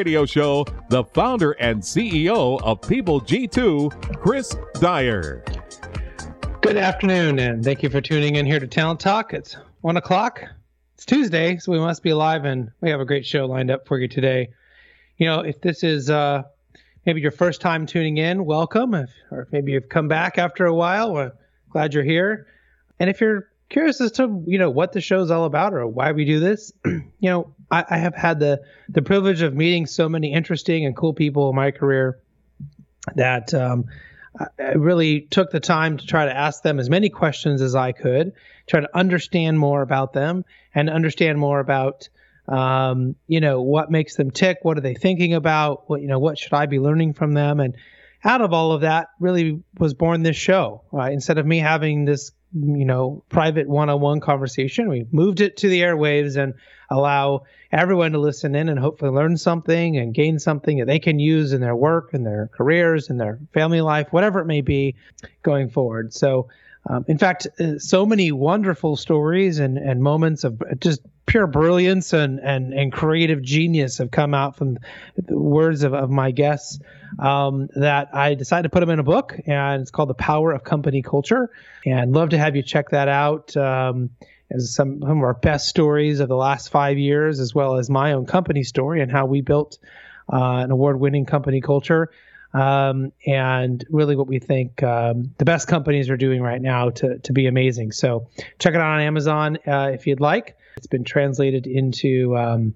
Radio show, the founder and CEO of People G2, Chris Dyer. Good afternoon, and thank you for tuning in here to Talent Talk. It's one o'clock. It's Tuesday, so we must be live, and we have a great show lined up for you today. You know, if this is uh, maybe your first time tuning in, welcome. If, or maybe you've come back after a while, we're glad you're here. And if you're curious as to you know what the show's all about or why we do this, you know, I, I have had the the privilege of meeting so many interesting and cool people in my career that um, I really took the time to try to ask them as many questions as I could, try to understand more about them and understand more about, um, you know, what makes them tick, what are they thinking about, what you know, what should I be learning from them, and out of all of that, really was born this show. Right? Instead of me having this, you know, private one-on-one conversation, we moved it to the airwaves and allow everyone to listen in and hopefully learn something and gain something that they can use in their work and their careers and their family life, whatever it may be going forward. So, um, in fact, uh, so many wonderful stories and, and moments of just pure brilliance and, and, and creative genius have come out from the words of, of my guests um, that I decided to put them in a book, and it's called The Power of Company Culture. And love to have you check that out. Um, as some, some of our best stories of the last five years, as well as my own company story and how we built uh, an award-winning company culture, um, and really what we think um, the best companies are doing right now to to be amazing. So check it out on Amazon uh, if you'd like. It's been translated into um,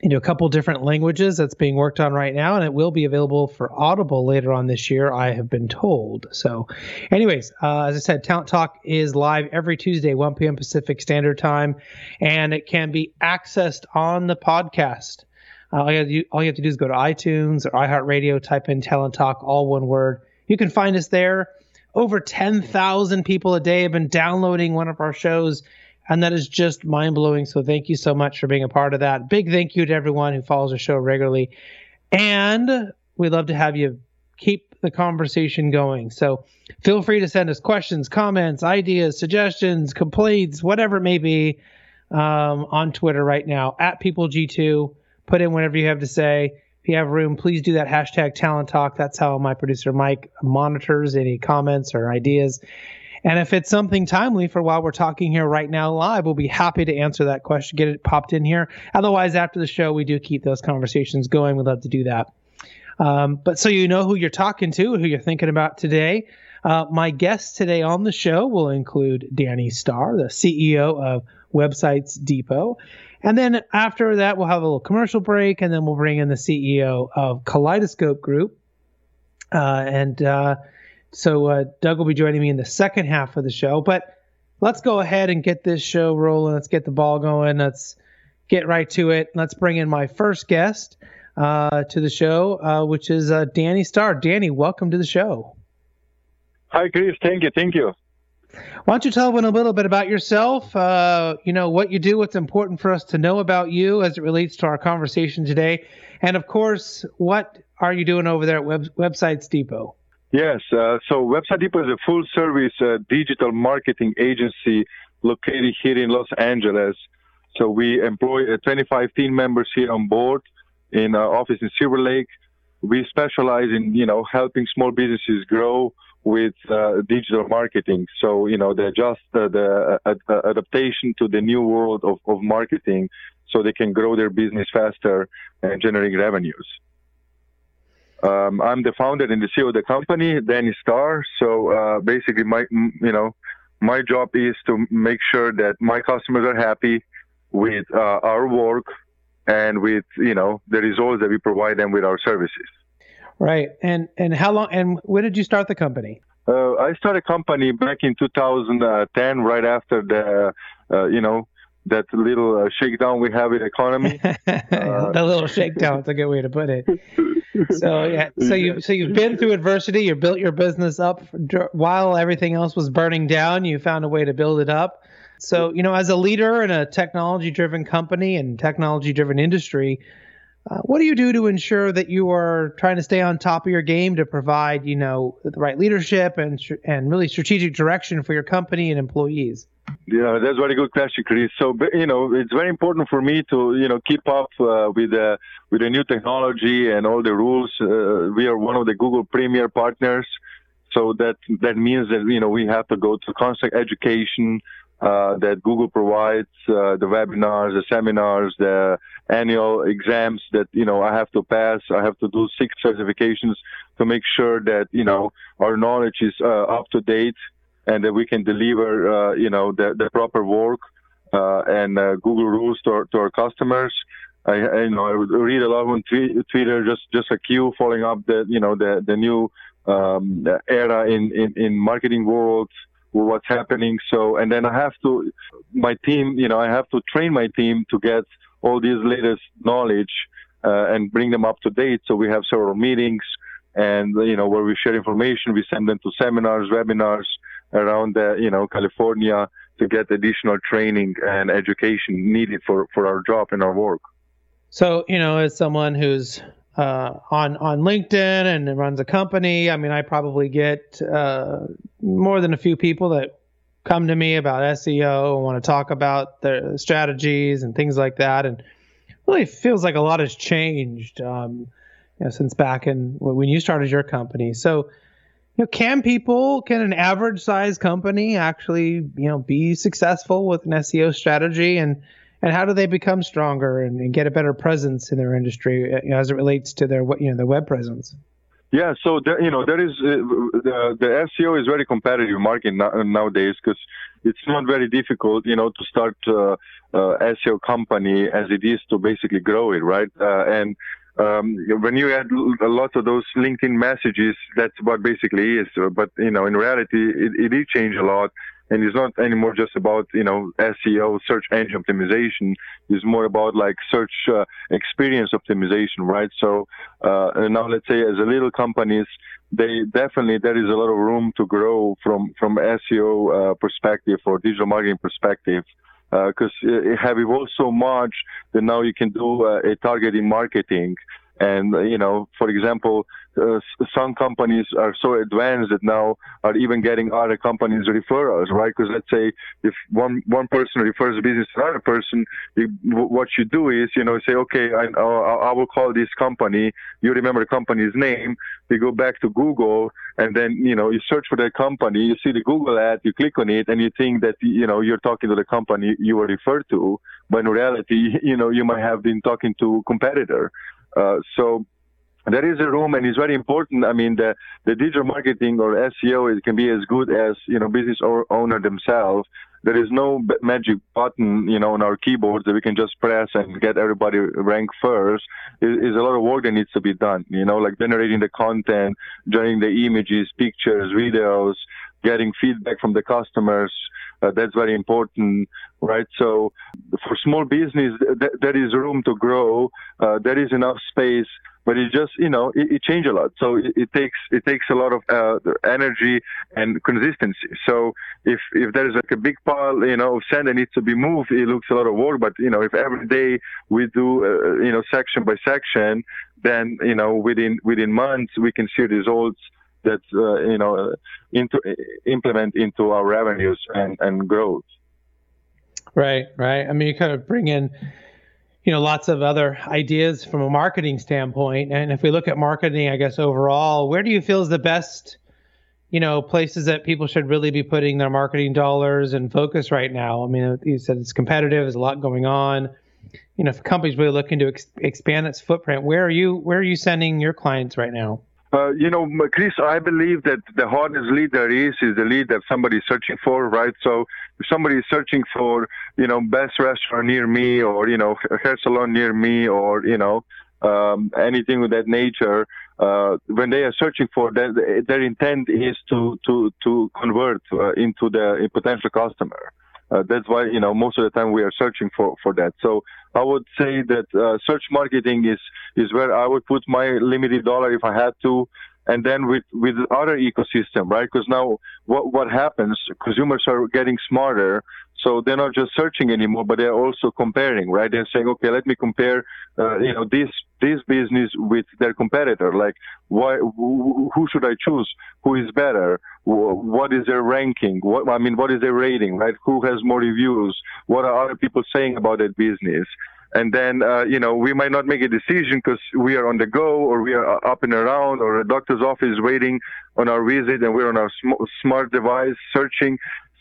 into a couple different languages that's being worked on right now, and it will be available for Audible later on this year, I have been told. So, anyways, uh, as I said, Talent Talk is live every Tuesday, 1 p.m. Pacific Standard Time, and it can be accessed on the podcast. Uh, all, you do, all, you have to do is go to iTunes or iHeartRadio, type in Talent Talk, all one word. You can find us there. Over 10,000 people a day have been downloading one of our shows and that is just mind blowing. So thank you so much for being a part of that. Big thank you to everyone who follows the show regularly. And we'd love to have you keep the conversation going. So feel free to send us questions, comments, ideas, suggestions, complaints, whatever it may be um, on Twitter right now at PeopleG2. Put in whatever you have to say. If you have room, please do that hashtag talent talk. That's how my producer Mike monitors any comments or ideas. And if it's something timely for while we're talking here right now live, we'll be happy to answer that question, get it popped in here. Otherwise, after the show, we do keep those conversations going. We'd love to do that. Um, but so you know who you're talking to, who you're thinking about today. Uh, my guests today on the show will include Danny Star, the CEO of Websites Depot. And then after that, we'll have a little commercial break, and then we'll bring in the CEO of Kaleidoscope Group. Uh, and uh, so uh, Doug will be joining me in the second half of the show. But let's go ahead and get this show rolling. Let's get the ball going. Let's get right to it. Let's bring in my first guest uh, to the show, uh, which is uh, Danny Star. Danny, welcome to the show. Hi, Chris. Thank you. Thank you. Why don't you tell everyone a little bit about yourself? Uh, you know what you do, what's important for us to know about you as it relates to our conversation today, and of course, what are you doing over there at Web- Websites Depot? Yes. Uh, so Website Depot is a full service uh, digital marketing agency located here in Los Angeles. So we employ uh, 25 team members here on board in our office in Silver Lake. We specialize in, you know, helping small businesses grow with uh, digital marketing. So, you know, they adjust uh, the uh, adaptation to the new world of, of marketing so they can grow their business faster and generate revenues. Um, I'm the founder and the CEO of the company, Danny Star. So uh, basically, my you know my job is to make sure that my customers are happy with uh, our work and with you know the results that we provide them with our services. Right. And and how long and when did you start the company? Uh, I started a company back in 2010, right after the uh, you know that little uh, shakedown we have in economy. the little shakedown. It's a good way to put it. So yeah, so you so you've been through adversity. You built your business up while everything else was burning down. You found a way to build it up. So you know, as a leader in a technology-driven company and technology-driven industry, uh, what do you do to ensure that you are trying to stay on top of your game to provide you know the right leadership and and really strategic direction for your company and employees? Yeah, that's a very good question, Chris. So, you know, it's very important for me to, you know, keep up uh, with the with the new technology and all the rules. Uh, we are one of the Google Premier partners, so that that means that you know we have to go to constant education uh, that Google provides, uh, the webinars, the seminars, the annual exams that you know I have to pass. I have to do six certifications to make sure that you know our knowledge is uh, up to date and that we can deliver, uh, you know, the, the proper work uh, and uh, Google rules to our, to our customers. I, I, you know, I read a lot on Twitter, just just a queue following up the, you know, the the new um, era in, in in marketing world, what's happening. So, and then I have to, my team, you know, I have to train my team to get all these latest knowledge uh, and bring them up to date. So we have several meetings, and you know, where we share information, we send them to seminars, webinars, around the, you know California to get additional training and education needed for for our job and our work. So you know, as someone who's uh, on on LinkedIn and runs a company, I mean, I probably get uh, more than a few people that come to me about SEO and want to talk about their strategies and things like that, and really feels like a lot has changed. Um, you know, since back in when you started your company. So, you know, can people, can an average size company actually, you know, be successful with an SEO strategy and, and how do they become stronger and, and get a better presence in their industry you know, as it relates to their, you know, their web presence? Yeah, so there, you know there is uh, the the SEO is very competitive market nowadays because it's not very difficult, you know, to start uh, uh, SEO company as it is to basically grow it, right? Uh, and um, when you add a lot of those LinkedIn messages, that's what basically is. But you know, in reality, it, it did change a lot, and it's not anymore just about you know SEO, search engine optimization. It's more about like search uh, experience optimization, right? So uh, now, let's say as a little companies, they definitely there is a lot of room to grow from from SEO uh, perspective or digital marketing perspective because uh, it have evolved so much that now you can do uh, a targeting marketing. And, you know, for example, uh, some companies are so advanced that now are even getting other companies referrals, right? Because let's say if one one person refers a business to another person, you, what you do is, you know, say, okay, I, I will call this company. You remember the company's name. You go back to Google, and then you know you search for that company. You see the Google ad, you click on it, and you think that you know you're talking to the company you were referred to, but in reality, you know, you might have been talking to competitor. Uh, so there is a room and it's very important. I mean, the, the digital marketing or SEO can be as good as, you know, business owner themselves. There is no magic button, you know, on our keyboards that we can just press and get everybody ranked first. It is a lot of work that needs to be done, you know, like generating the content, generating the images, pictures, videos, getting feedback from the customers. Uh, that's very important, right? So for small business, th- there is room to grow. Uh, there is enough space but it just you know it, it changed a lot so it, it, takes it takes a lot of uh, energy and consistency so if if there is like a big pile you know of sand that needs to be moved it looks a lot of work but you know if every day we do uh, you know section by section then you know within within months we can see results that uh, you know uh, into implement into our revenues and and growth. Right right. I mean you kind of bring in you know lots of other ideas from a marketing standpoint. And if we look at marketing i guess overall where do you feel is the best you know places that people should really be putting their marketing dollars and focus right now? I mean you said it's competitive there's a lot going on. You know, if a company's really looking to ex- expand its footprint, where are you where are you sending your clients right now? Uh, you know, Chris, I believe that the hardest lead there is is the lead that somebody's searching for, right? So if somebody is searching for, you know, best restaurant near me or, you know, hair salon near me or, you know, um, anything of that nature, uh, when they are searching for that, their intent is to, to, to convert uh, into the potential customer. Uh, that's why you know most of the time we are searching for for that. So I would say that uh, search marketing is is where I would put my limited dollar if I had to, and then with with other ecosystem, right? Because now what what happens? Consumers are getting smarter, so they're not just searching anymore, but they're also comparing, right? They're saying, okay, let me compare, uh, you know, this this business with their competitor. Like, why? Who should I choose? Who is better? What is their ranking? What I mean, what is their rating? Right? Who has more reviews? What are other people saying about that business? and then uh, you know we might not make a decision because we are on the go or we are up and around or a doctor's office waiting on our visit and we're on our sm- smart device searching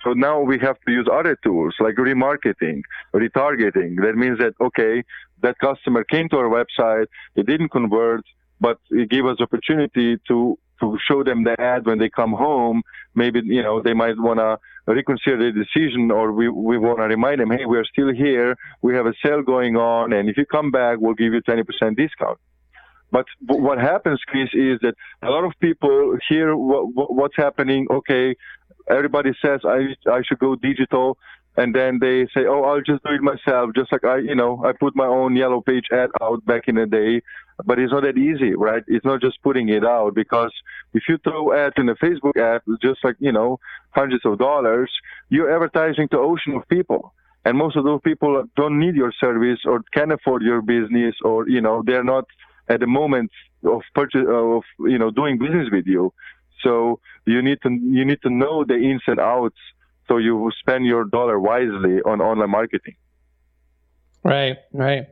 so now we have to use other tools like remarketing, retargeting. That means that, okay, that customer came to our website, they didn't convert, but it gave us opportunity to, to show them the ad when they come home. Maybe, you know, they might want to reconsider the decision or we, we want to remind them, hey, we're still here. We have a sale going on. And if you come back, we'll give you 20% discount. But what happens, Chris, is that a lot of people hear what, what's happening. Okay, everybody says I I should go digital, and then they say, oh, I'll just do it myself, just like I, you know, I put my own yellow page ad out back in the day. But it's not that easy, right? It's not just putting it out because if you throw ads in a Facebook ad, just like you know, hundreds of dollars, you're advertising to ocean of people. And most of those people don't need your service or can afford your business or, you know, they're not at the moment of purchase, of, you know, doing business with you. So you need to you need to know the ins and outs so you spend your dollar wisely on online marketing. Right, right.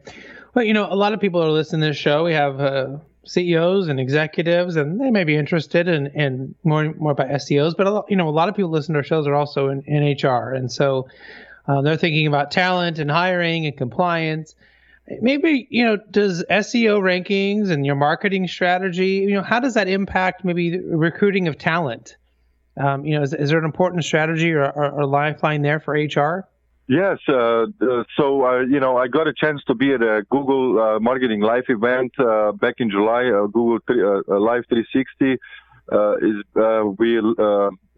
Well, you know, a lot of people are listening to this show. We have uh, CEOs and executives, and they may be interested in, in more more about SEOs. But a lot, you know, a lot of people listen to our shows are also in, in HR, and so uh, they're thinking about talent and hiring and compliance maybe you know does seo rankings and your marketing strategy you know how does that impact maybe recruiting of talent um, you know is, is, there an important strategy or, or, or lifeline there for hr Yes, uh, uh, so uh, you know I got a chance to be at a Google uh, Marketing Live event uh, back in July. Uh, Google Live 360 is we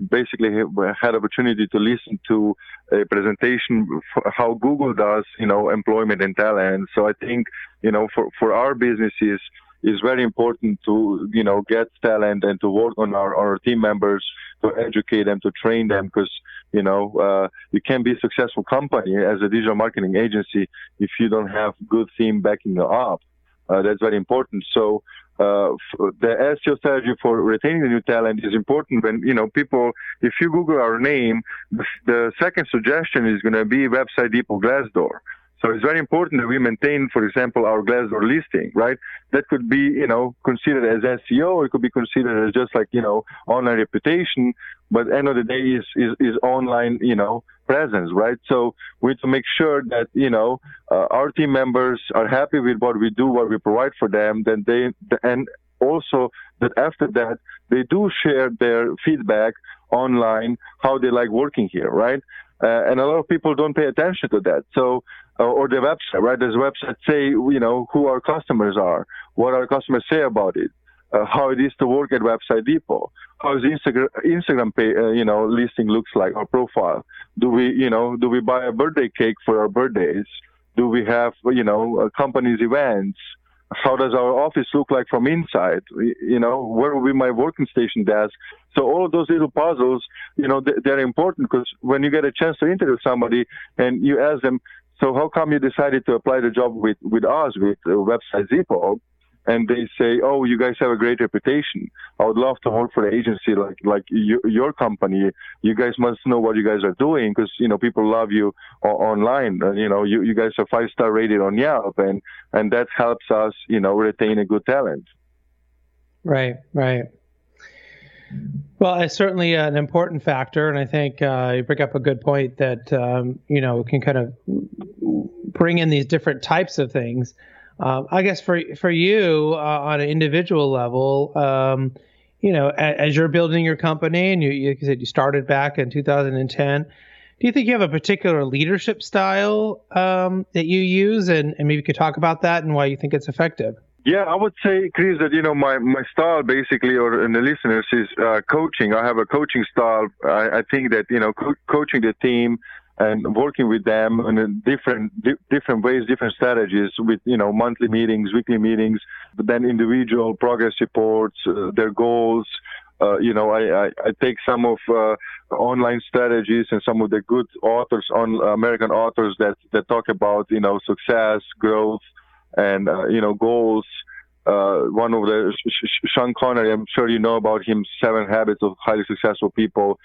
basically had opportunity to listen to a presentation how Google does, you know, employment and talent. So I think, you know, for, for our businesses, is very important to, you know, get talent and to work on our, our team members to educate them, to train them, because, you know, uh, you can be a successful company as a digital marketing agency if you don't have good team backing you up. Uh, that's very important. So uh, the SEO strategy for retaining the new talent is important when, you know, people, if you Google our name, the, the second suggestion is going to be Website Depot Glassdoor. So it's very important that we maintain, for example, our Glassdoor listing, right? That could be, you know, considered as SEO, it could be considered as just like, you know, online reputation. But end of the day is, is, is online, you know, presence, right? So we need to make sure that, you know, uh, our team members are happy with what we do, what we provide for them, then they, and also that after that, they do share their feedback online, how they like working here, right? Uh, and a lot of people don't pay attention to that. So, uh, or the website, right? The website say, you know, who our customers are, what our customers say about it, uh, how it is to work at Website Depot, how the Instagram Instagram pay, uh, you know listing looks like our profile. Do we, you know, do we buy a birthday cake for our birthdays? Do we have, you know, companies events? How does our office look like from inside? You know, where will be my working station desk? So all of those little puzzles, you know, they're important because when you get a chance to interview somebody and you ask them, so how come you decided to apply the job with, with us, with uh, Website Depot? And they say, "Oh, you guys have a great reputation. I would love to work for an agency like like you, your company. You guys must know what you guys are doing because you know people love you o- online. You know, you, you guys are five star rated on Yelp, and and that helps us, you know, retain a good talent." Right, right. Well, it's certainly an important factor, and I think uh, you bring up a good point that um, you know can kind of bring in these different types of things. Um, I guess for for you uh, on an individual level, um, you know, as, as, you're building your company and you, you said you started back in 2010, do you think you have a particular leadership style um, that you use, and, and maybe you could talk about that and why you think it's effective? Yeah, I would say, Chris, that you know my my style basically, or in the listeners, is uh, coaching. I have a coaching style. I, I think that you know co- coaching the team and working with them in different di- different ways, different strategies with you know monthly meetings, weekly meetings, but then individual progress reports, uh, their goals. Uh, you know, I, I, I, take some of uh, online strategies and some of the good authors on American authors that that talk about you know success, growth, and uh, you know goals. Uh, one of the Stephen Covey, I'm sure you know about him, Seven Habits of Highly Successful People.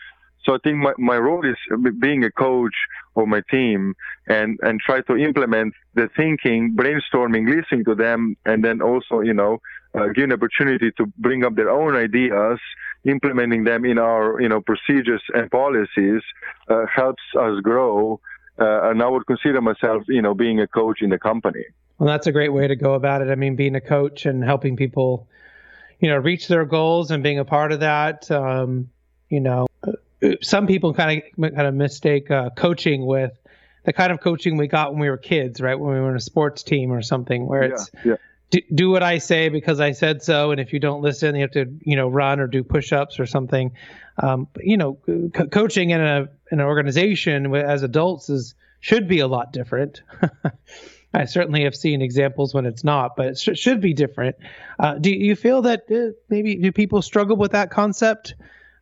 So I think my, my role is being a coach of my team and, and try to implement the thinking, brainstorming, listening to them, and then also, you know, uh, give an opportunity to bring up their own ideas, implementing them in our, you know, procedures and policies, uh, helps us grow. Uh, and I would consider myself, you know, being a coach in the company. Well, that's a great way to go about it. I mean, being a coach and helping people, you know, reach their goals and being a part of that. Um, you know, some people kind of kind of mistake uh, coaching with the kind of coaching we got when we were kids, right? When we were in a sports team or something, where it's yeah, Do, do, what I say because I said so, and if you don't listen, you have to you know run or do push-ups or something. Um, you know, co- coaching in a in an organization as adults is should be a lot different. I certainly have seen examples when it's not, but it sh- should be different. Uh, do you feel that uh, maybe do people struggle with that concept?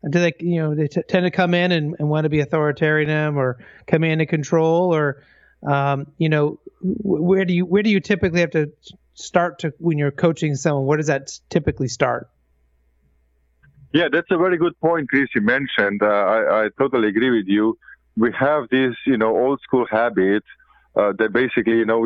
Do they you know they t- tend to come in and, and want to be authoritarian or command and control or um, you know where do you where do you typically have to start to when you're coaching someone where does that typically start? Yeah that's a very good point chris you mentioned. Uh, I, I totally agree with you. We have this you know old school habit uh, that basically, you know,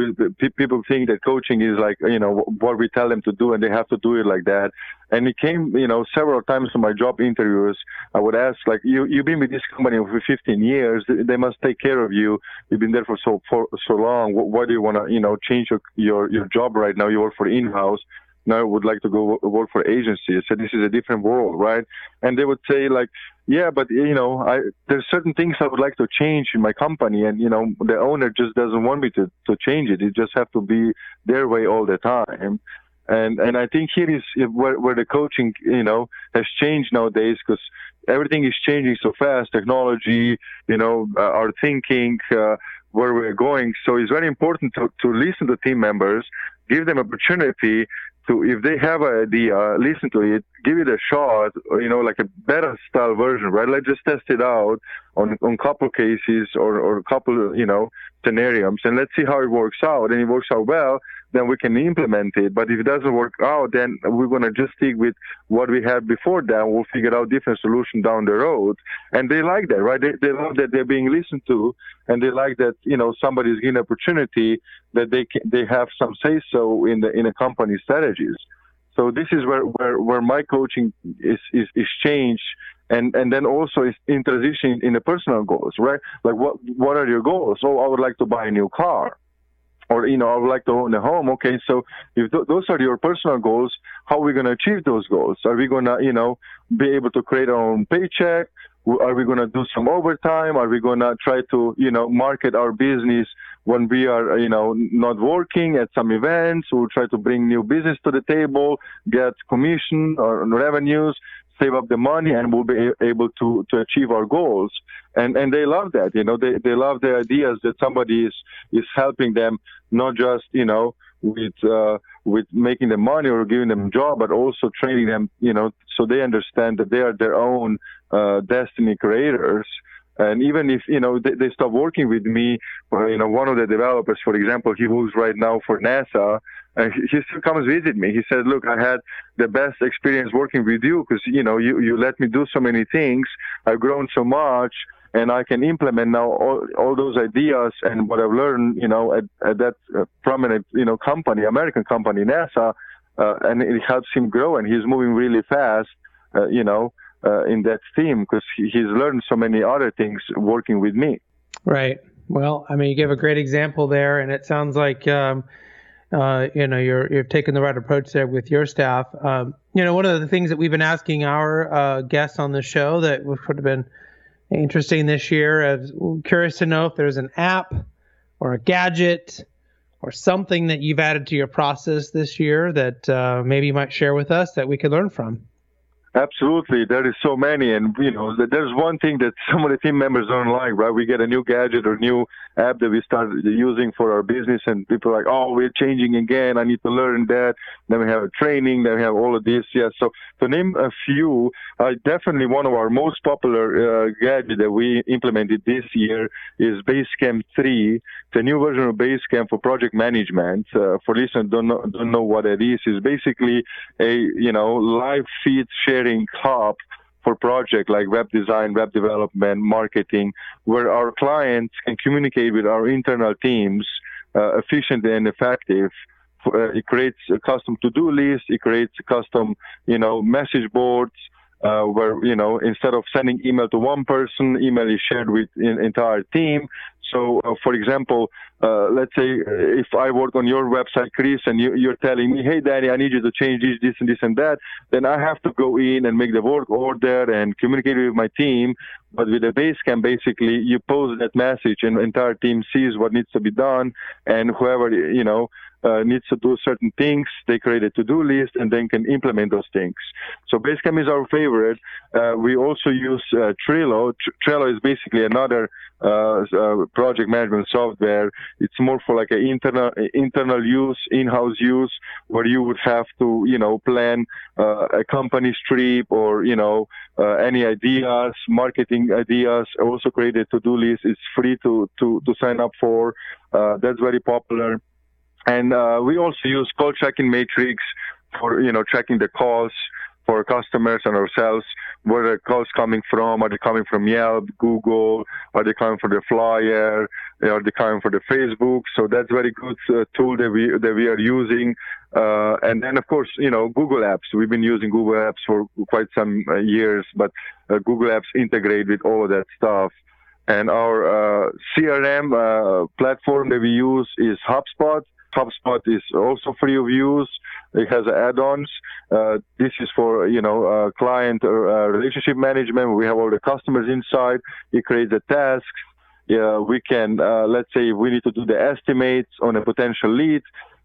people think that coaching is like, you know, what we tell them to do and they have to do it like that. And it came, you know, several times in my job interviews. I would ask, like, you, you've been with this company for 15 years. They must take care of you. You've been there for so, for so long. Why do you want to, you know, change your, your, your job right now? You work for in-house now I would like to go work for agencies. So this is a different world, right? And they would say like, yeah, but you know, I there's certain things I would like to change in my company, and you know, the owner just doesn't want me to to change it. It just have to be their way all the time. And and I think here is where where the coaching, you know, has changed nowadays because everything is changing so fast. Technology, you know, uh, our thinking. Uh, where we're going. So it's very important to, to listen to team members, give them opportunity to if they have an idea, listen to it, give it a shot, you know, like a better style version, right? Let's just test it out on on couple cases or or a couple, you know, scenarios, and let's see how it works out. And it works out well, then we can implement it. But if it doesn't work out, then we're gonna just stick with what we had before. Then we'll figure out different solution down the road. And they like that, right? They, they love that they're being listened to, and they like that you know somebody's getting opportunity that they can, they have some say so in the in a company strategies. So this is where, where, where my coaching is, is, is changed and and then also in transition in the personal goals, right? Like what what are your goals? Oh, I would like to buy a new car or you know I would like to own a home. Okay, so if th- those are your personal goals, how are we going to achieve those goals? Are we going to you know be able to create our own paycheck? Are we going to do some overtime? Are we going to try to you know market our business when we are you know not working at some events? We'll try to bring new business to the table, get commission or revenues save up the money and we'll be able to, to achieve our goals. And, and they love that, you know, they, they love the ideas that somebody is, is helping them, not just, you know, with, uh, with making them money or giving them a job, but also training them, you know, so they understand that they are their own, uh, destiny creators. And even if, you know, they, they stop working with me, or, you know, one of the developers, for example, he moves right now for NASA, he still comes visit me. He said, "Look, I had the best experience working with you because you know you you let me do so many things. I've grown so much." And I can implement now all, all those ideas and what I've learned, you know, at, at that uh, prominent, you know, company, American company, NASA, uh, and it helps him grow. And he's moving really fast, uh, you know, uh, in that team because he, he's learned so many other things working with me. Right. Well, I mean, you gave a great example there, and it sounds like um, uh, you know you're you're taking the right approach there with your staff. Um, you know, one of the things that we've been asking our uh, guests on the show that would have been interesting this year. is curious to know if there's an app or a gadget or something that you've added to your process this year that uh, maybe you might share with us that we could learn from. Absolutely, there is so many, and you know, there's one thing that some of the team members don't like, right? We get a new gadget or new app that we start using for our business, and people are like, "Oh, we're changing again. I need to learn that." Then we have a training. Then we have all of this. Yeah. So to name a few, uh, definitely one of our most popular uh, gadget that we implemented this year is Basecamp 3. It's a new version of Basecamp for project management. Uh, for listeners don't know, don't know what it is, is basically a you know live feed share hub for project like web design, web development, marketing, where our clients can communicate with our internal teams uh, efficiently and effective. Uh, it creates a custom to-do list. It creates custom, you know, message boards uh, where you know instead of sending email to one person, email is shared with an entire team. So, uh, for example, uh, let's say if I work on your website, Chris, and you, are telling me, "Hey, Danny, I need you to change this, this, and this, and that," then I have to go in and make the work order and communicate with my team. But with the Basecamp, basically, you post that message, and the entire team sees what needs to be done, and whoever you know uh, needs to do certain things, they create a to-do list and then can implement those things. So Basecamp is our favorite. Uh, we also use uh, Trello. Trello is basically another uh, uh, project management software. It's more for like an internal internal use, in-house use, where you would have to, you know, plan uh, a company trip or you know any ideas, marketing ideas. Also create a to-do list. It's free to to to sign up for. that's very popular. And uh, we also use CallTrackingMetrics for you know tracking the calls for customers and ourselves. Where the calls coming from? Are they coming from Yelp, Google? Are they coming from the flyer? Are they coming from the Facebook? So that's very good uh, tool that we that we are using. Uh, and then of course you know Google Apps. We've been using Google Apps for quite some uh, years, but uh, Google Apps integrate with all of that stuff. And our uh, CRM platform that we use is HubSpot. HubSpot is also free of use. It has add-ons. Uh, this is for you know uh, client uh, relationship management. We have all the customers inside. It creates the tasks. Yeah, we can uh, let's say we need to do the estimates on a potential lead.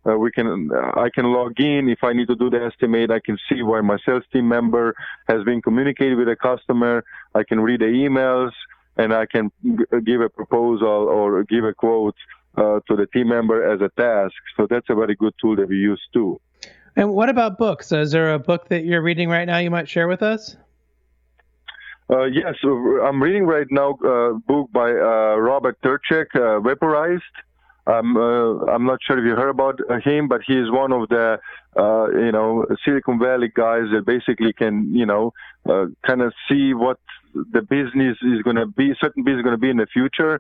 Uh, we can uh, I can log in if I need to do the estimate. I can see where my sales team member has been communicating with a customer. I can read the emails and I can give a proposal or give a quote uh, to the team member as a task. So that's a very good tool that we use too. And what about books? Is there a book that you're reading right now you might share with us? Uh, yes, I'm reading right now a book by uh, Robert Tercek, uh, Vaporized. I'm uh, I'm not sure if you heard about him, but he is one of the uh, you know Silicon Valley guys that basically can you know uh, kind of see what the business is going to be, certain business is going to be in the future,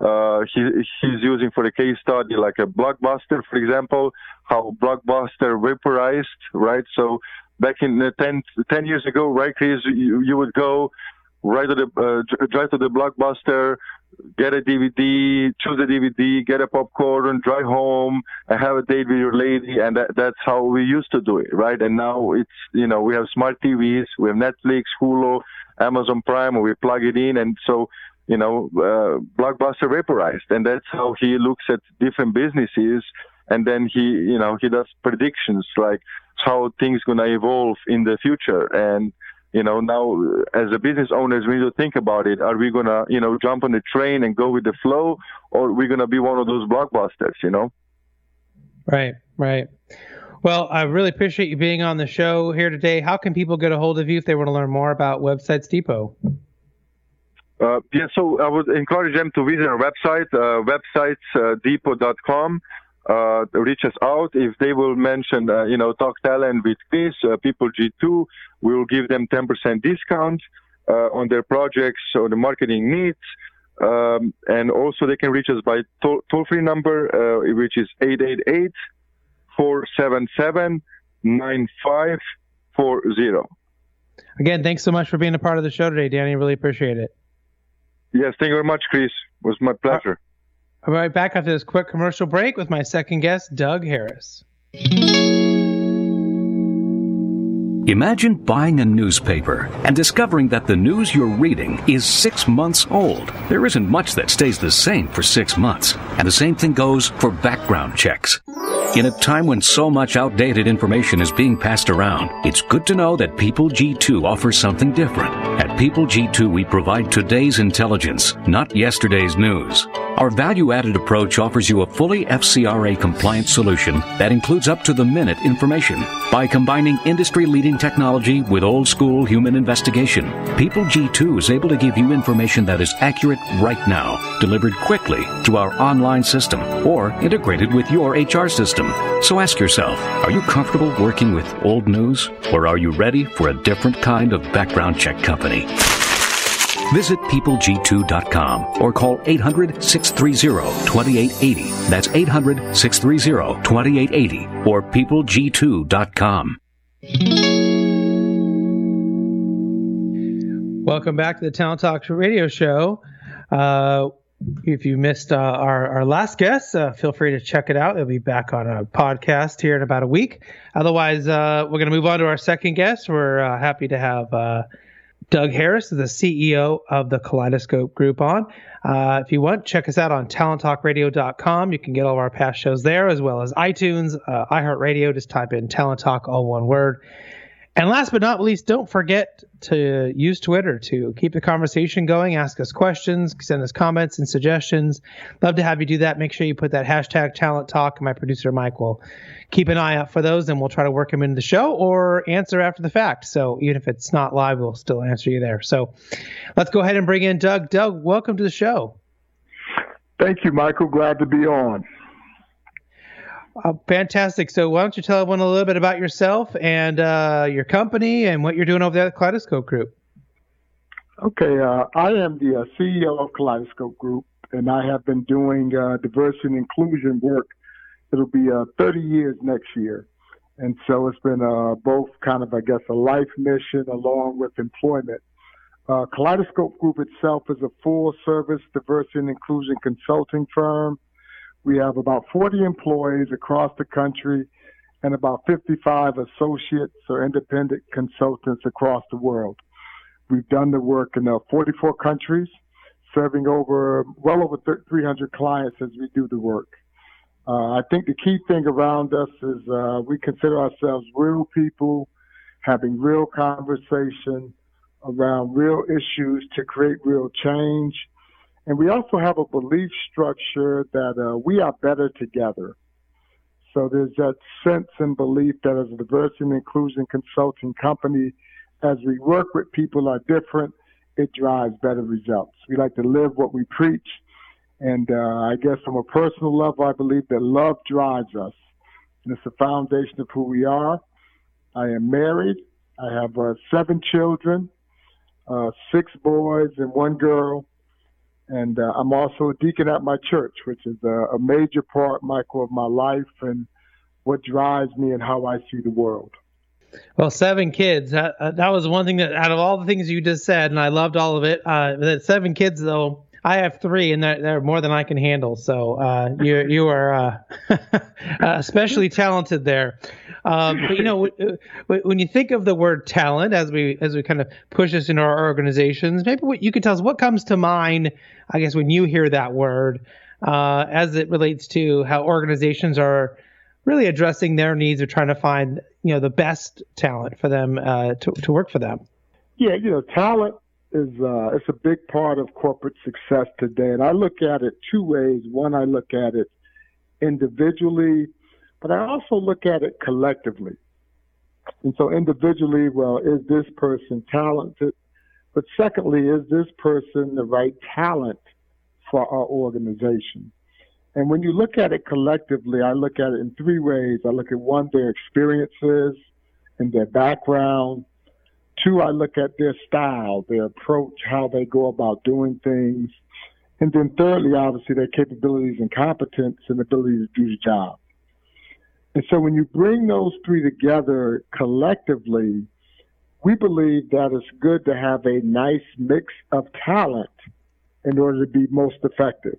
uh, he, he's using for a case study like a blockbuster, for example, how blockbuster vaporized, right? So back in uh, 10, 10 years ago, right, Chris, you, you would go right to the uh, drive to the blockbuster, get a DVD, choose a DVD, get a popcorn, drive home, and have a date with your lady, and that, that's how we used to do it, right? And now it's you know we have smart TVs, we have Netflix, Hulu, Amazon Prime, and we plug it in, and so you know, uh, Blockbuster vaporized. And that's how he looks at different businesses. And then he, you know, he does predictions like how things going to evolve in the future. And, you know, now as a business owners, we need to think about it. Are we going to, you know, jump on the train and go with the flow or are we going to be one of those blockbusters, you know? Right, right. Well, I really appreciate you being on the show here today. How can people get a hold of you if they want to learn more about Websites Depot? Uh, yeah, so I would encourage them to visit our website, uh, websitesdepot.com. Uh, reach us out. If they will mention, uh, you know, Talk Talent with Chris, uh, People G2, we will give them 10% discount uh, on their projects or the marketing needs. Um, and also they can reach us by toll, free number, uh, which is 888 477 9540. Again, thanks so much for being a part of the show today, Danny. Really appreciate it. Yes, thank you very much, Chris. It was my uh, pleasure. I'll be right back after this quick commercial break with my second guest, Doug Harris. Imagine buying a newspaper and discovering that the news you're reading is six months old. There isn't much that stays the same for six months, and the same thing goes for background checks. In a time when so much outdated information is being passed around, it's good to know that People G2 offers something different. At People G2, we provide today's intelligence, not yesterday's news. Our value added approach offers you a fully FCRA compliant solution that includes up to the minute information. By combining industry leading technology with old school human investigation, People G2 is able to give you information that is accurate right now, delivered quickly to our online system, or integrated with your HR system. So ask yourself, are you comfortable working with old news, or are you ready for a different kind of background check company? Visit peopleg2.com or call 800 630 2880. That's 800 630 2880 or peopleg2.com. Welcome back to the Talent Talk radio show. Uh, if you missed uh, our, our last guest, uh, feel free to check it out. It'll be back on a podcast here in about a week. Otherwise, uh, we're going to move on to our second guest. We're uh, happy to have uh, Doug Harris, the CEO of the Kaleidoscope Group, on. If you want, check us out on talenttalkradio.com. You can get all of our past shows there, as well as iTunes, iHeartRadio. Just type in Talent Talk, all one word. And last but not least, don't forget to use Twitter to keep the conversation going, ask us questions, send us comments and suggestions. Love to have you do that. Make sure you put that hashtag talent talk. My producer Mike will keep an eye out for those and we'll try to work them into the show or answer after the fact. So even if it's not live, we'll still answer you there. So let's go ahead and bring in Doug. Doug, welcome to the show. Thank you, Michael. Glad to be on. Uh, fantastic. So, why don't you tell everyone a little bit about yourself and uh, your company and what you're doing over there at Kaleidoscope Group? Okay, uh, I am the uh, CEO of Kaleidoscope Group, and I have been doing uh, diversity and inclusion work. It'll be uh, 30 years next year. And so it's been both kind of, I guess, a life mission along with employment. Kaleidoscope Group itself is a full service diversity and inclusion consulting firm we have about 40 employees across the country and about 55 associates or independent consultants across the world. We've done the work in uh, 44 countries, serving over well over 300 clients as we do the work. Uh, I think the key thing around us is uh, we consider ourselves real people having real conversation around real issues to create real change and we also have a belief structure that uh, we are better together. So there's that sense and belief that as a diversity and inclusion consulting company, as we work with people are different, it drives better results. We like to live what we preach. And uh, I guess from a personal level, I believe that love drives us. And it's the foundation of who we are. I am married. I have uh, seven children, uh, six boys and one girl. And uh, I'm also a deacon at my church, which is a, a major part, Michael, of my life and what drives me and how I see the world. Well, seven kids. That, uh, that was one thing that, out of all the things you just said, and I loved all of it. Uh, that seven kids, though, I have three, and they're, they're more than I can handle. So uh, you you are uh, especially talented there. Um, but you know, when you think of the word talent, as we as we kind of push this into our organizations, maybe what you could tell us what comes to mind. I guess when you hear that word, uh, as it relates to how organizations are really addressing their needs or trying to find you know the best talent for them uh, to to work for them. Yeah, you know, talent is uh, it's a big part of corporate success today, and I look at it two ways. One, I look at it individually but I also look at it collectively. And so individually, well, is this person talented? But secondly, is this person the right talent for our organization? And when you look at it collectively, I look at it in three ways. I look at one, their experiences and their background. Two, I look at their style, their approach, how they go about doing things. And then thirdly, obviously, their capabilities and competence and ability to do the job. And so when you bring those three together collectively, we believe that it's good to have a nice mix of talent in order to be most effective.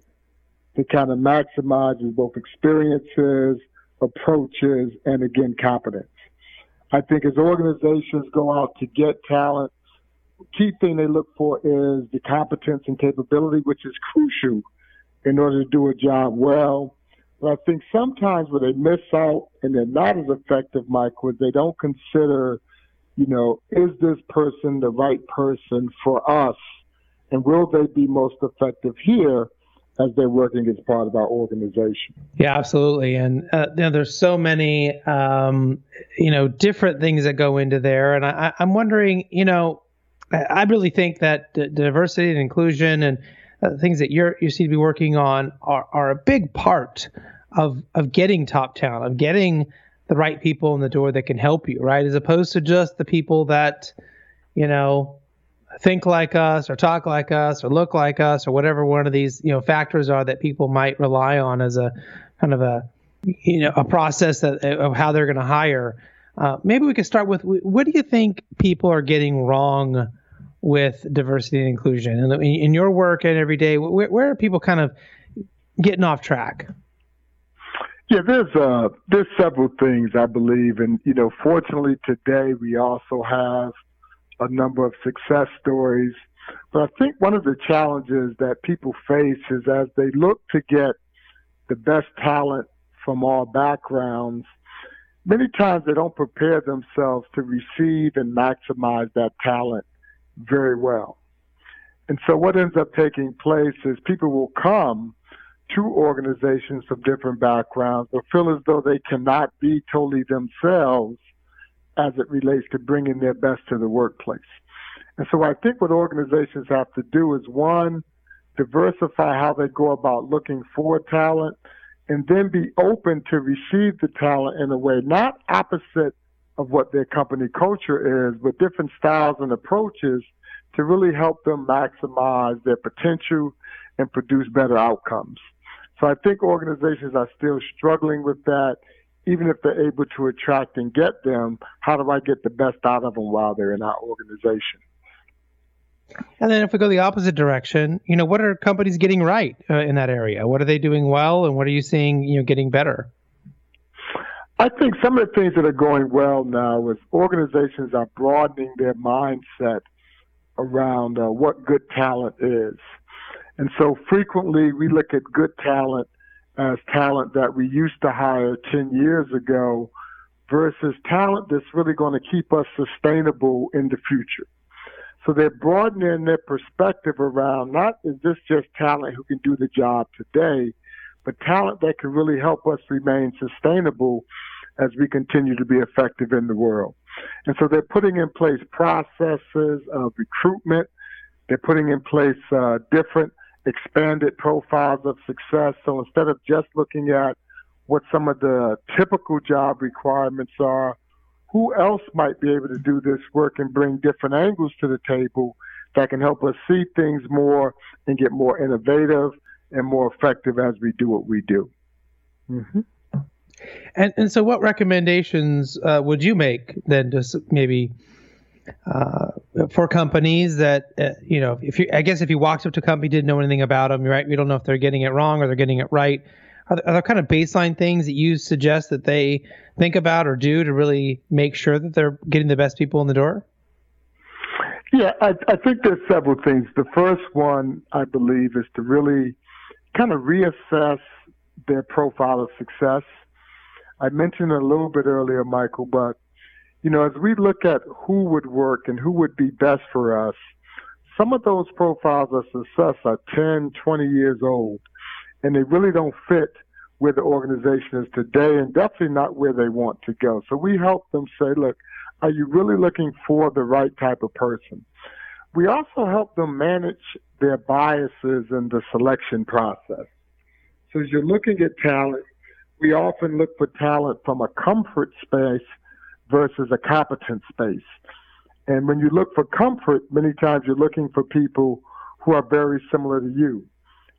that kind of maximizes both experiences, approaches, and again, competence. I think as organizations go out to get talent, key thing they look for is the competence and capability, which is crucial in order to do a job well. But I think sometimes where they miss out and they're not as effective, Mike, was they don't consider, you know, is this person the right person for us? And will they be most effective here as they're working as part of our organization? Yeah, absolutely. And uh, you know, there's so many, um, you know, different things that go into there. And I, I'm wondering, you know, I really think that diversity and inclusion and uh, things that you're you seem to be working on are, are a big part of of getting top talent, of getting the right people in the door that can help you, right? As opposed to just the people that, you know, think like us or talk like us or look like us or whatever one of these, you know, factors are that people might rely on as a kind of a you know, a process that, of how they're going to hire. Uh, maybe we could start with what do you think people are getting wrong with diversity and inclusion? And in your work and every day, where, where are people kind of getting off track? Yeah, there's uh, there's several things I believe, and you know, fortunately today we also have a number of success stories. But I think one of the challenges that people face is as they look to get the best talent from all backgrounds, many times they don't prepare themselves to receive and maximize that talent very well. And so what ends up taking place is people will come to organizations from different backgrounds or feel as though they cannot be totally themselves as it relates to bringing their best to the workplace. And so I think what organizations have to do is one, diversify how they go about looking for talent and then be open to receive the talent in a way not opposite of what their company culture is, but different styles and approaches to really help them maximize their potential and produce better outcomes. So I think organizations are still struggling with that. Even if they're able to attract and get them, how do I get the best out of them while they're in our organization? And then if we go the opposite direction, you know, what are companies getting right uh, in that area? What are they doing well, and what are you seeing, you know, getting better? I think some of the things that are going well now is organizations are broadening their mindset around uh, what good talent is. And so frequently we look at good talent as talent that we used to hire 10 years ago versus talent that's really going to keep us sustainable in the future. So they're broadening their perspective around not is this just talent who can do the job today, but talent that can really help us remain sustainable as we continue to be effective in the world. And so they're putting in place processes of recruitment. They're putting in place uh, different expanded profiles of success. So instead of just looking at what some of the typical job requirements are, who else might be able to do this work and bring different angles to the table that can help us see things more and get more innovative and more effective as we do what we do. Mm-hmm. And and so, what recommendations uh, would you make then, to maybe uh, for companies that uh, you know, if you, I guess if you walked up to a company, didn't know anything about them, right? We don't know if they're getting it wrong or they're getting it right. Are there, are there kind of baseline things that you suggest that they think about or do to really make sure that they're getting the best people in the door? Yeah, I, I think there's several things. The first one, I believe, is to really kind of reassess their profile of success. I mentioned a little bit earlier, Michael, but you know, as we look at who would work and who would be best for us, some of those profiles of success are 10, 20 years old, and they really don't fit where the organization is today and definitely not where they want to go. So we help them say, look, are you really looking for the right type of person? We also help them manage their biases in the selection process. So as you're looking at talent, we often look for talent from a comfort space versus a competence space. And when you look for comfort, many times you're looking for people who are very similar to you.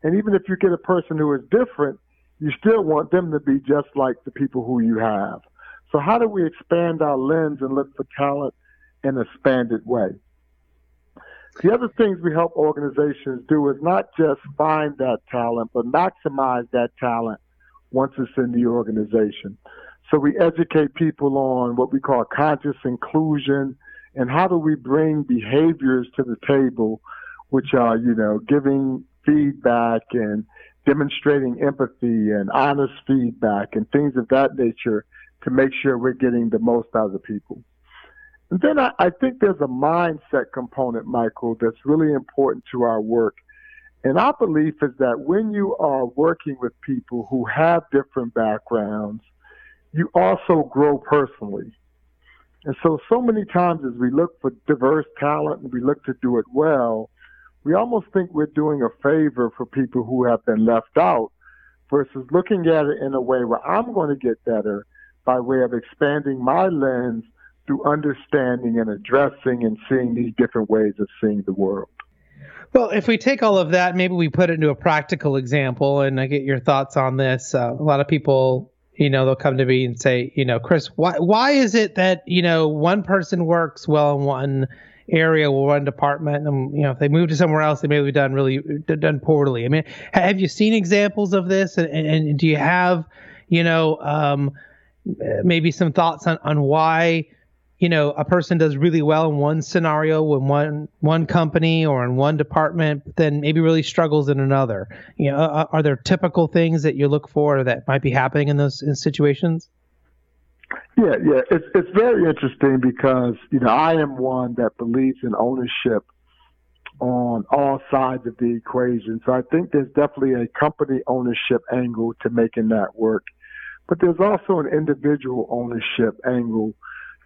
And even if you get a person who is different, you still want them to be just like the people who you have. So how do we expand our lens and look for talent in a expanded way? The other things we help organizations do is not just find that talent, but maximize that talent once it's in the organization. So we educate people on what we call conscious inclusion and how do we bring behaviors to the table, which are, you know, giving feedback and demonstrating empathy and honest feedback and things of that nature to make sure we're getting the most out of the people. And then I, I think there's a mindset component, Michael, that's really important to our work. And our belief is that when you are working with people who have different backgrounds, you also grow personally. And so, so many times as we look for diverse talent and we look to do it well, we almost think we're doing a favor for people who have been left out versus looking at it in a way where I'm going to get better by way of expanding my lens through understanding and addressing and seeing these different ways of seeing the world. Well, if we take all of that, maybe we put it into a practical example, and I get your thoughts on this. Uh, a lot of people, you know, they'll come to me and say, you know, Chris, why why is it that you know one person works well in one area or one department, and you know, if they move to somewhere else, they may have done really done poorly. I mean, have you seen examples of this, and, and do you have, you know, um, maybe some thoughts on on why? You know a person does really well in one scenario in one one company or in one department then maybe really struggles in another. You know are, are there typical things that you look for that might be happening in those in situations? Yeah yeah. It's it's very interesting because you know i am one that believes in ownership on all sides of the equation. So i think there's definitely a company ownership angle to making that work. But there's also an individual ownership angle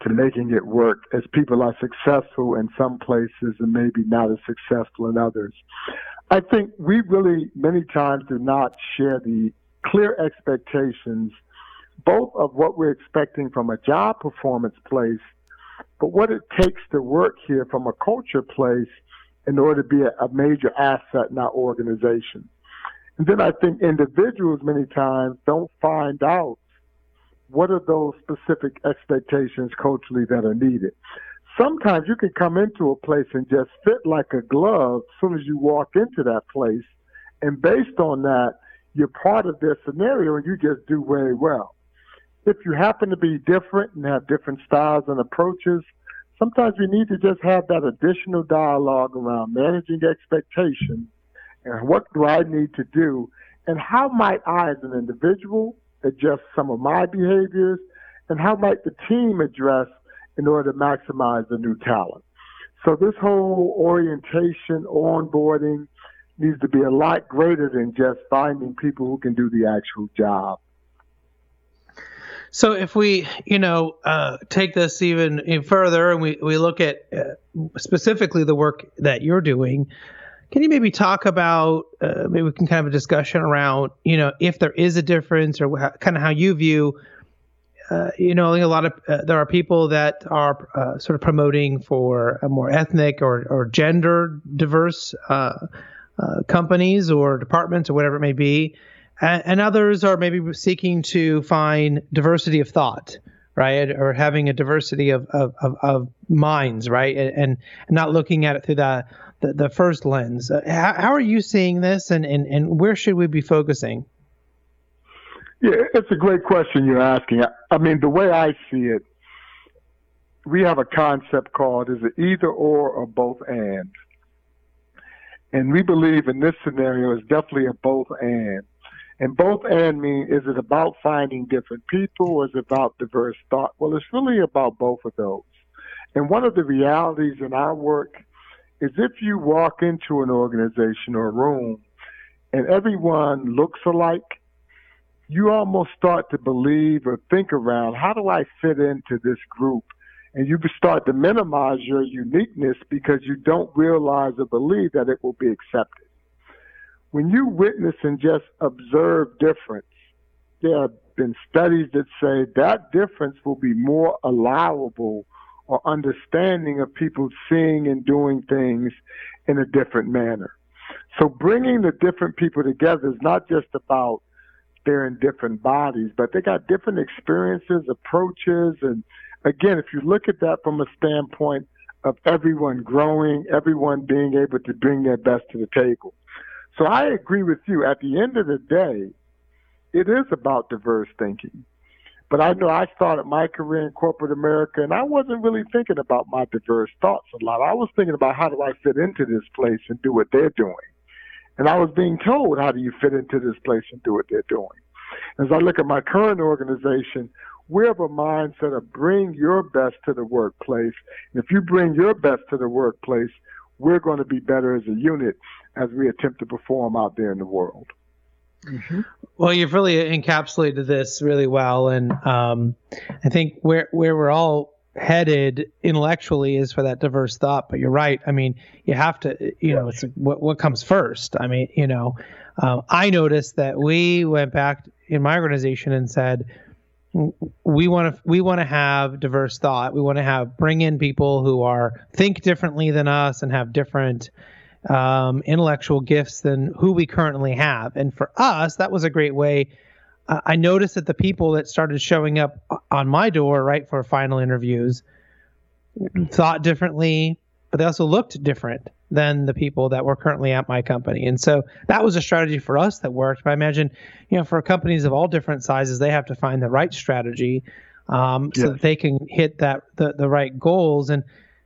to making it work as people are successful in some places and maybe not as successful in others. I think we really many times do not share the clear expectations both of what we're expecting from a job performance place, but what it takes to work here from a culture place in order to be a, a major asset in our organization. And then I think individuals many times don't find out what are those specific expectations culturally that are needed? Sometimes you can come into a place and just fit like a glove as soon as you walk into that place. And based on that, you're part of their scenario and you just do very well. If you happen to be different and have different styles and approaches, sometimes we need to just have that additional dialogue around managing expectations and what do I need to do and how might I as an individual adjust some of my behaviors, and how might the team address in order to maximize the new talent. So this whole orientation, onboarding needs to be a lot greater than just finding people who can do the actual job. So if we, you know, uh, take this even, further and we, we look at uh, specifically the work that you're doing, can you maybe talk about uh, maybe we can kind of a discussion around you know if there is a difference or how, kind of how you view uh, you know a lot of uh, there are people that are uh, sort of promoting for a more ethnic or, or gender diverse uh, uh, companies or departments or whatever it may be. And, and, others are maybe seeking to find diversity of thought right? Or having a diversity of, of, of, of minds right? And, and not looking at it through the the, the first lens. Uh, how, how, are you seeing this, and, and, and where should we be focusing? Yeah, it's a great question you're asking. I, I mean, the way I see it, we have a concept called is it either or or both and. And we believe in this scenario is definitely a both and. And both and mean is it about finding different people or is it about diverse thought? Well, it's really about both of those. And one of the realities in our work is if you walk into an organization or room and everyone looks alike, you almost start to believe or think around how do I fit into this group? And you start to minimize your uniqueness because you don't realize or believe that it will be accepted. When you witness and just observe difference, there have been studies that say that difference will be more allowable or understanding of people seeing and doing things in a different manner. So bringing the different people together is not just about they're in different bodies, but they got different experiences, approaches, and again, if you look at that from a standpoint of everyone growing, everyone being able to bring their best to the table. So I agree with you. At the end of the day, it is about diverse thinking. But I know I started my career in corporate America and I wasn't really thinking about my diverse thoughts a lot. I was thinking about how do I fit into this place and do what they're doing. And I was being told, how do you fit into this place and do what they're doing? As I look at my current organization, we have a mindset of bring your best to the workplace. If you bring your best to the workplace, we're going to be better as a unit as we attempt to perform out there in the world. Mm-hmm. Well, you've really encapsulated this really well, and um, I think where where we're all headed intellectually is for that diverse thought. But you're right. I mean, you have to, you know, it's what what comes first. I mean, you know, uh, I noticed that we went back in my organization and said we want to we want to have diverse thought. We want to have bring in people who are think differently than us and have different um, intellectual gifts than who we currently have. And for us, that was a great way. Uh, I noticed that the people that started showing up on my door, right, for final interviews, thought differently, but they also looked different than the people that were currently at my company. And so that was a strategy for us that worked. But I imagine, you know, for companies of all different sizes, they have to find the right strategy um, so that they can hit that the, the right goals. And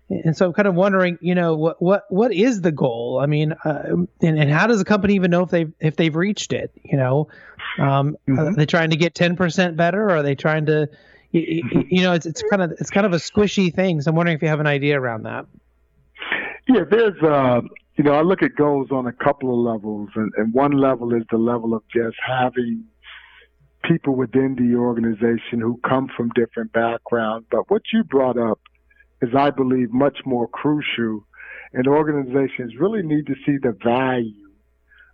and so I'm kind of wondering, you know, what what what is the goal? I mean, uh, and, and how does a company even know if they if they've reached it? You know, um, mm-hmm. are they trying to get 10% better, or are they trying to, you, you know, it's it's kind of it's kind of a squishy thing. So I'm wondering if you have an idea around that. Yeah, there's, uh, you know, I look at goals on a couple of levels, and, and one level is the level of just having people within the organization who come from different backgrounds. But what you brought up is, I believe, much more crucial, and organizations really need to see the value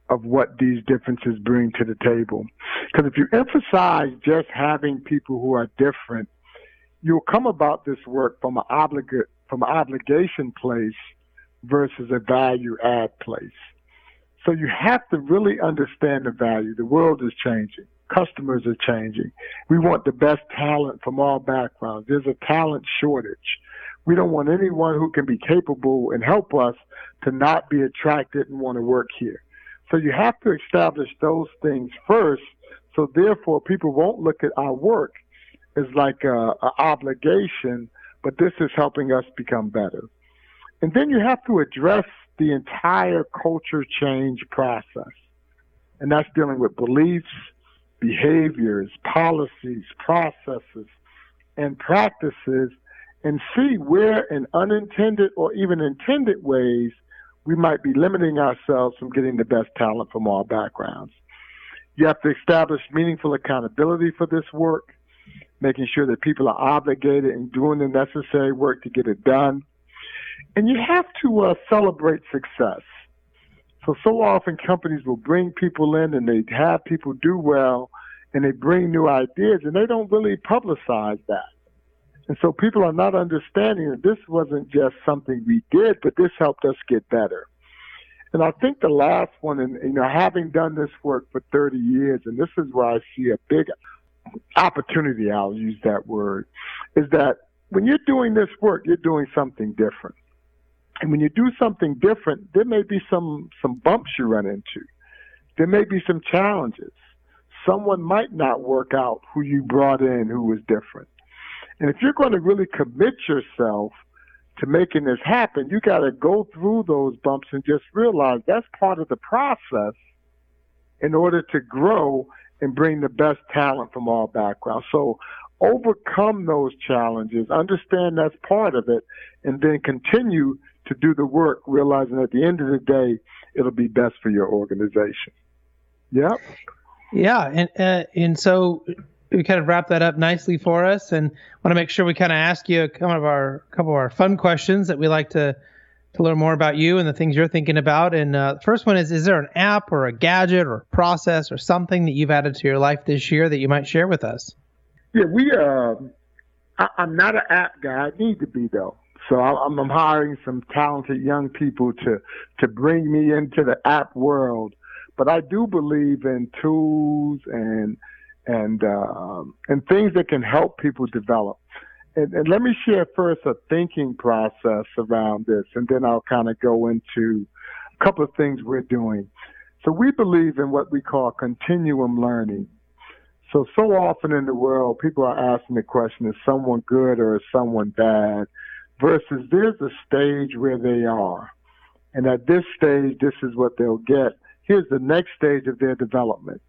of what these differences bring to the table. Because if you emphasize just having people who are different, you'll come about this work from an obligate from an obligation place versus a value add place. So you have to really understand the value. The world is changing. Customers are changing. We want the best talent from all backgrounds. There's a talent shortage. We don't want anyone who can be capable and help us to not be attracted and want to work here. So you have to establish those things first. So therefore people won't look at our work as like a, a obligation, but this is helping us become better. And then you have to address the entire culture change process. And that's dealing with beliefs, behaviors, policies, processes, and practices, and see where in unintended or even intended ways we might be limiting ourselves from getting the best talent from all backgrounds. You have to establish meaningful accountability for this work, making sure that people are obligated and doing the necessary work to get it done and you have to uh, celebrate success. So, so often companies will bring people in and they have people do well and they bring new ideas and they don't really publicize that. And so people are not understanding that this wasn't just something we did, but this helped us get better. And I think the last one, and you know, having done this work for 30 years, and this is where I see a big opportunity, I'll use that word, is that when you're doing this work, you're doing something different. And when you do something different, there may be some, some bumps you run into. There may be some challenges. Someone might not work out who you brought in who was different. And if you're going to really commit yourself to making this happen, you got to go through those bumps and just realize that's part of the process in order to grow and bring the best talent from all backgrounds. So overcome those challenges, understand that's part of it, and then continue to do the work, realizing at the end of the day, it'll be best for your organization. Yep. Yeah, and uh, and so we kind of wrap that up nicely for us, and want to make sure we kind of ask you a couple of our couple of our fun questions that we like to to learn more about you and the things you're thinking about. And uh, the first one is: Is there an app or a gadget or a process or something that you've added to your life this year that you might share with us? Yeah, we. Uh, I, I'm not an app guy. I need to be though. So I'm, I'm hiring some talented young people to to bring me into the app world. But I do believe in tools and and uh, and things that can help people develop. and, and let me share first a thinking process around this, and then I'll kind of go into a couple of things we're doing. So we believe in what we call continuum learning. So, so often in the world, people are asking the question, is someone good or is someone bad? Versus there's a stage where they are. And at this stage, this is what they'll get. Here's the next stage of their development.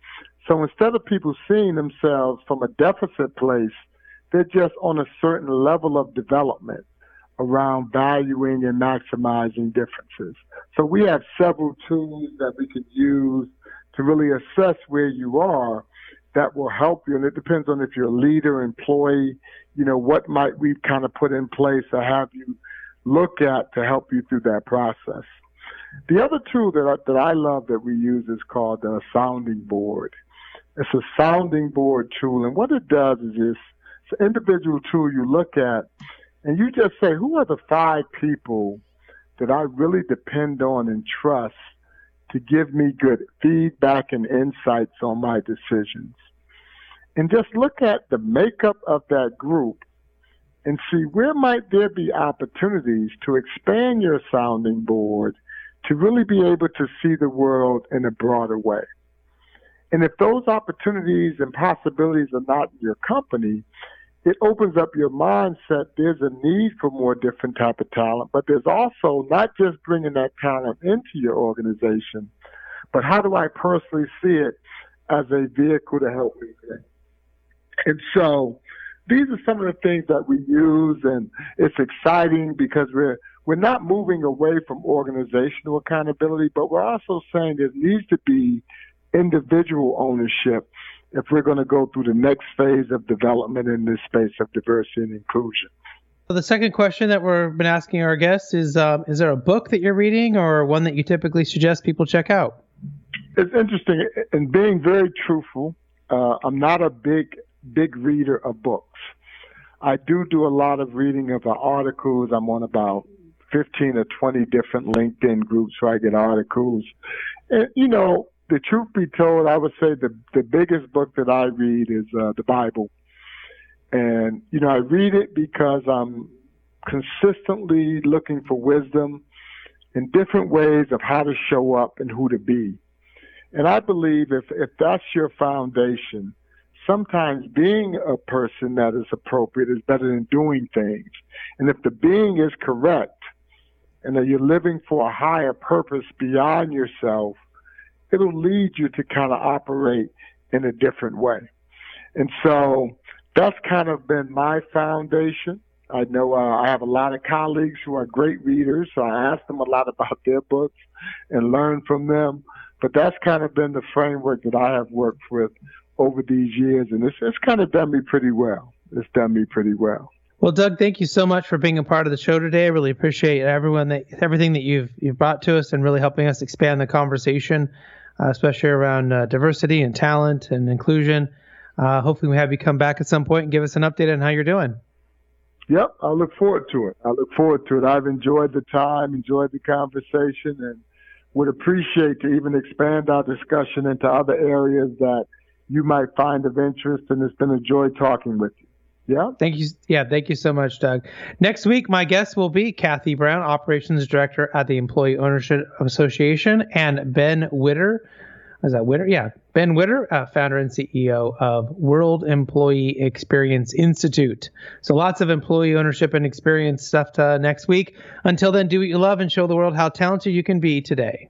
So instead of people seeing themselves from a deficit place, they're just on a certain level of development around valuing and maximizing differences. So we have several tools that we can use to really assess where you are that will help you. And it depends on if you're a leader, employee, you know, what might we kind of put in place or have you look at to help you through that process. The other tool that I, that I love that we use is called a sounding board. It's a sounding board tool. And what it does is it's an individual tool you look at and you just say, who are the five people that I really depend on and trust to give me good feedback and insights on my decisions? And just look at the makeup of that group and see where might there be opportunities to expand your sounding board to really be able to see the world in a broader way. And if those opportunities and possibilities are not in your company, it opens up your mindset. There's a need for more different type of talent, but there's also not just bringing that talent into your organization, but how do I personally see it as a vehicle to help me? And so these are some of the things that we use and it's exciting because we're we're not moving away from organizational accountability, but we're also saying there needs to be individual ownership if we're going to go through the next phase of development in this space of diversity and inclusion. So the second question that we've been asking our guests is: um, Is there a book that you're reading, or one that you typically suggest people check out? It's interesting, and being very truthful, uh, I'm not a big big reader of books. I do do a lot of reading of articles. I'm on about 15 or 20 different LinkedIn groups where I get articles. And, you know, the truth be told, I would say the the biggest book that I read is uh, the Bible, and you know I read it because I'm consistently looking for wisdom in different ways of how to show up and who to be. And I believe if if that's your foundation, sometimes being a person that is appropriate is better than doing things. And if the being is correct, and that you're living for a higher purpose beyond yourself, it'll lead you to kind of operate in a different way. And so that's kind of been my foundation. I know uh, I have a lot of colleagues who are great readers, so I ask them a lot about their books and learn from them. But that's kind of been the framework that I have worked with over these years, and it's, it's kind of done me pretty well. It's done me pretty well. Well, Doug, thank you so much for being a part of the show today. I really appreciate everyone that everything that you've you've brought to us and really helping us expand the conversation uh, especially around uh, diversity and talent and inclusion. Uh, hopefully, we have you come back at some point and give us an update on how you're doing. Yep, I look forward to it. I look forward to it. I've enjoyed the time, enjoyed the conversation, and would appreciate to even expand our discussion into other areas that you might find of interest. And it's been a joy talking with you. Yeah. Thank you. Yeah. Thank you so much, Doug. Next week, my guest will be Kathy Brown, Operations Director at the Employee Ownership Association, and Ben Whitter. Is that Whitter? Yeah. Ben Whitter, uh, founder and CEO of World Employee Experience Institute. So lots of employee ownership and experience stuff to, next week. Until then, do what you love and show the world how talented you can be today.